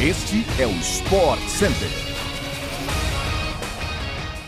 Este é o Sport Center.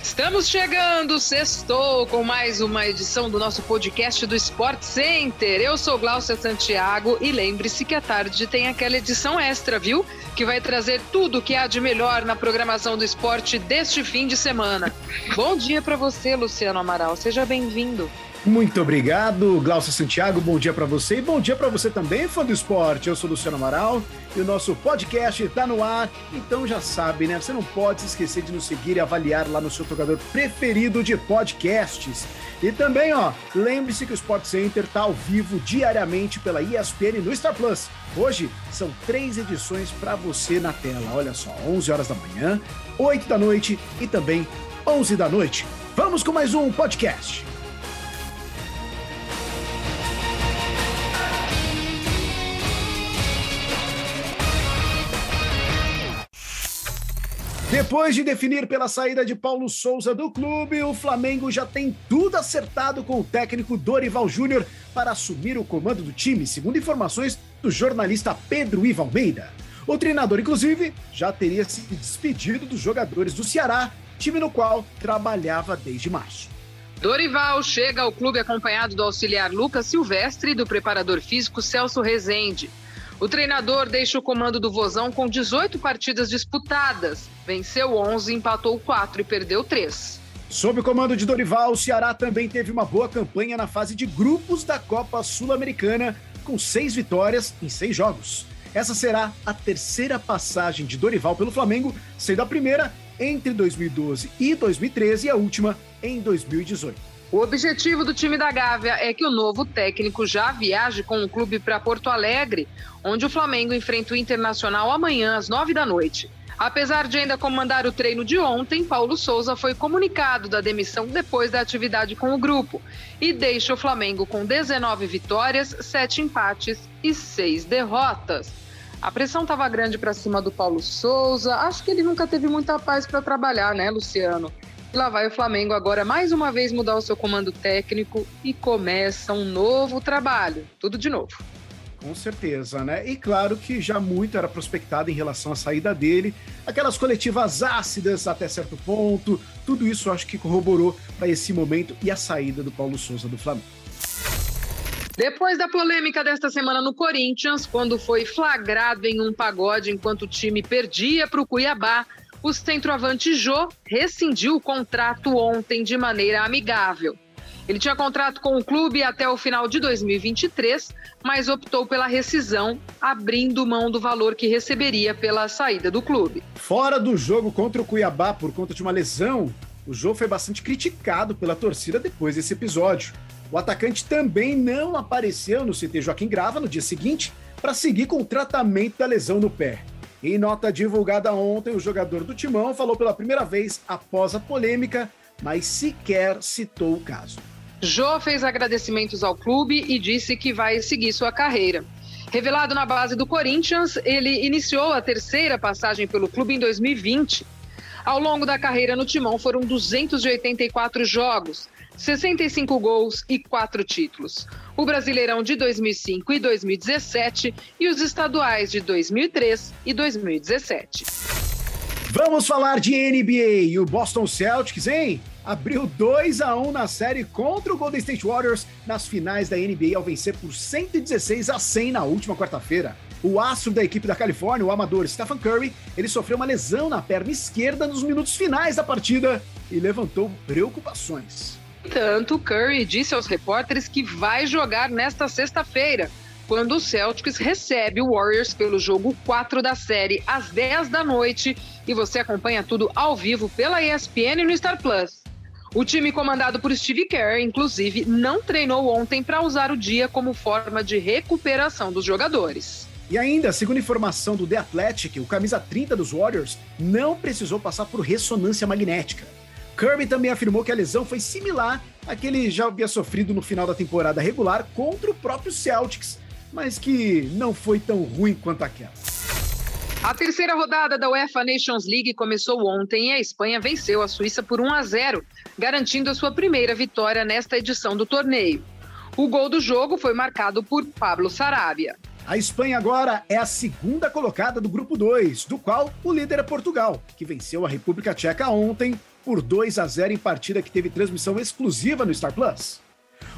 Estamos chegando, sextou, com mais uma edição do nosso podcast do Sport Center. Eu sou Glaucia Santiago e lembre-se que à tarde tem aquela edição extra, viu? Que vai trazer tudo o que há de melhor na programação do esporte deste fim de semana. Bom dia para você, Luciano Amaral. Seja bem-vindo. Muito obrigado, Glaucia Santiago. Bom dia para você e bom dia para você também, fã do esporte. Eu sou Luciano Amaral e o nosso podcast está no ar. Então já sabe, né? Você não pode se esquecer de nos seguir e avaliar lá no seu tocador preferido de podcasts. E também, ó, lembre-se que o Sport Center está ao vivo diariamente pela ESPN no Star Plus. Hoje são três edições para você na tela. Olha só, 11 horas da manhã, 8 da noite e também 11 da noite. Vamos com mais um podcast. Depois de definir pela saída de Paulo Souza do clube, o Flamengo já tem tudo acertado com o técnico Dorival Júnior para assumir o comando do time, segundo informações do jornalista Pedro Ivo Almeida. O treinador, inclusive, já teria se despedido dos jogadores do Ceará, time no qual trabalhava desde março. Dorival chega ao clube acompanhado do auxiliar Lucas Silvestre e do preparador físico Celso Rezende. O treinador deixa o comando do Vozão com 18 partidas disputadas. Venceu 11, empatou 4 e perdeu 3. Sob o comando de Dorival, o Ceará também teve uma boa campanha na fase de grupos da Copa Sul-Americana, com seis vitórias em seis jogos. Essa será a terceira passagem de Dorival pelo Flamengo, sendo a primeira entre 2012 e 2013 e a última em 2018. O objetivo do time da Gávea é que o novo técnico já viaje com o clube para Porto Alegre, onde o Flamengo enfrenta o Internacional amanhã às nove da noite. Apesar de ainda comandar o treino de ontem, Paulo Souza foi comunicado da demissão depois da atividade com o grupo e deixa o Flamengo com 19 vitórias, 7 empates e 6 derrotas. A pressão estava grande para cima do Paulo Souza. Acho que ele nunca teve muita paz para trabalhar, né, Luciano? Lá vai o Flamengo agora mais uma vez mudar o seu comando técnico e começa um novo trabalho. Tudo de novo. Com certeza, né? E claro que já muito era prospectado em relação à saída dele, aquelas coletivas ácidas até certo ponto, tudo isso acho que corroborou para esse momento e a saída do Paulo Souza do Flamengo. Depois da polêmica desta semana no Corinthians, quando foi flagrado em um pagode enquanto o time perdia para o Cuiabá, o centroavante Jô rescindiu o contrato ontem de maneira amigável. Ele tinha contrato com o clube até o final de 2023, mas optou pela rescisão, abrindo mão do valor que receberia pela saída do clube. Fora do jogo contra o Cuiabá por conta de uma lesão, o Jô foi bastante criticado pela torcida depois desse episódio. O atacante também não apareceu no CT Joaquim Grava no dia seguinte para seguir com o tratamento da lesão no pé. Em nota divulgada ontem, o jogador do Timão falou pela primeira vez após a polêmica, mas sequer citou o caso. Jô fez agradecimentos ao clube e disse que vai seguir sua carreira. Revelado na base do Corinthians, ele iniciou a terceira passagem pelo clube em 2020. Ao longo da carreira no Timão foram 284 jogos, 65 gols e 4 títulos. O Brasileirão de 2005 e 2017 e os estaduais de 2003 e 2017. Vamos falar de NBA e o Boston Celtics, hein? Abriu 2 a 1 na série contra o Golden State Warriors nas finais da NBA ao vencer por 116 a 100 na última quarta-feira. O astro da equipe da Califórnia, o amador Stephen Curry, ele sofreu uma lesão na perna esquerda nos minutos finais da partida e levantou preocupações. Tanto Curry disse aos repórteres que vai jogar nesta sexta-feira, quando o Celtics recebe o Warriors pelo jogo 4 da série às 10 da noite e você acompanha tudo ao vivo pela ESPN no Star Plus. O time comandado por Steve Kerr, inclusive, não treinou ontem para usar o dia como forma de recuperação dos jogadores. E ainda, segundo informação do The Athletic, o camisa 30 dos Warriors não precisou passar por ressonância magnética. Kirby também afirmou que a lesão foi similar à que ele já havia sofrido no final da temporada regular contra o próprio Celtics, mas que não foi tão ruim quanto aquela. A terceira rodada da UEFA Nations League começou ontem e a Espanha venceu a Suíça por 1 a 0, garantindo a sua primeira vitória nesta edição do torneio. O gol do jogo foi marcado por Pablo Sarabia. A Espanha agora é a segunda colocada do grupo 2, do qual o líder é Portugal, que venceu a República Tcheca ontem por 2 a 0 em partida que teve transmissão exclusiva no Star Plus.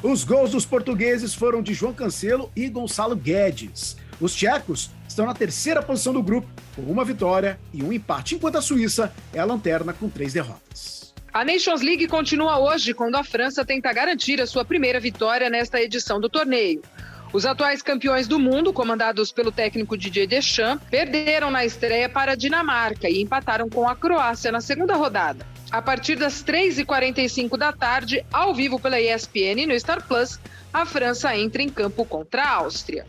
Os gols dos portugueses foram de João Cancelo e Gonçalo Guedes. Os tchecos estão na terceira posição do grupo, com uma vitória e um empate, enquanto a Suíça é a lanterna com três derrotas. A Nations League continua hoje, quando a França tenta garantir a sua primeira vitória nesta edição do torneio. Os atuais campeões do mundo, comandados pelo técnico Didier Deschamps, perderam na estreia para a Dinamarca e empataram com a Croácia na segunda rodada. A partir das 3h45 da tarde, ao vivo pela ESPN no Star Plus, a França entra em campo contra a Áustria.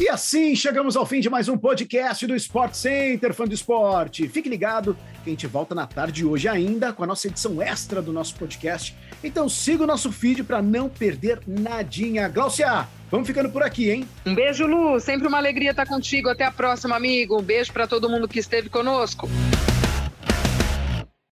E assim chegamos ao fim de mais um podcast do Sport Center, fã do esporte. Fique ligado que a gente volta na tarde de hoje ainda com a nossa edição extra do nosso podcast. Então siga o nosso feed para não perder nadinha. Glaucia, vamos ficando por aqui, hein? Um beijo, Lu. Sempre uma alegria estar contigo. Até a próxima, amigo. Um beijo para todo mundo que esteve conosco.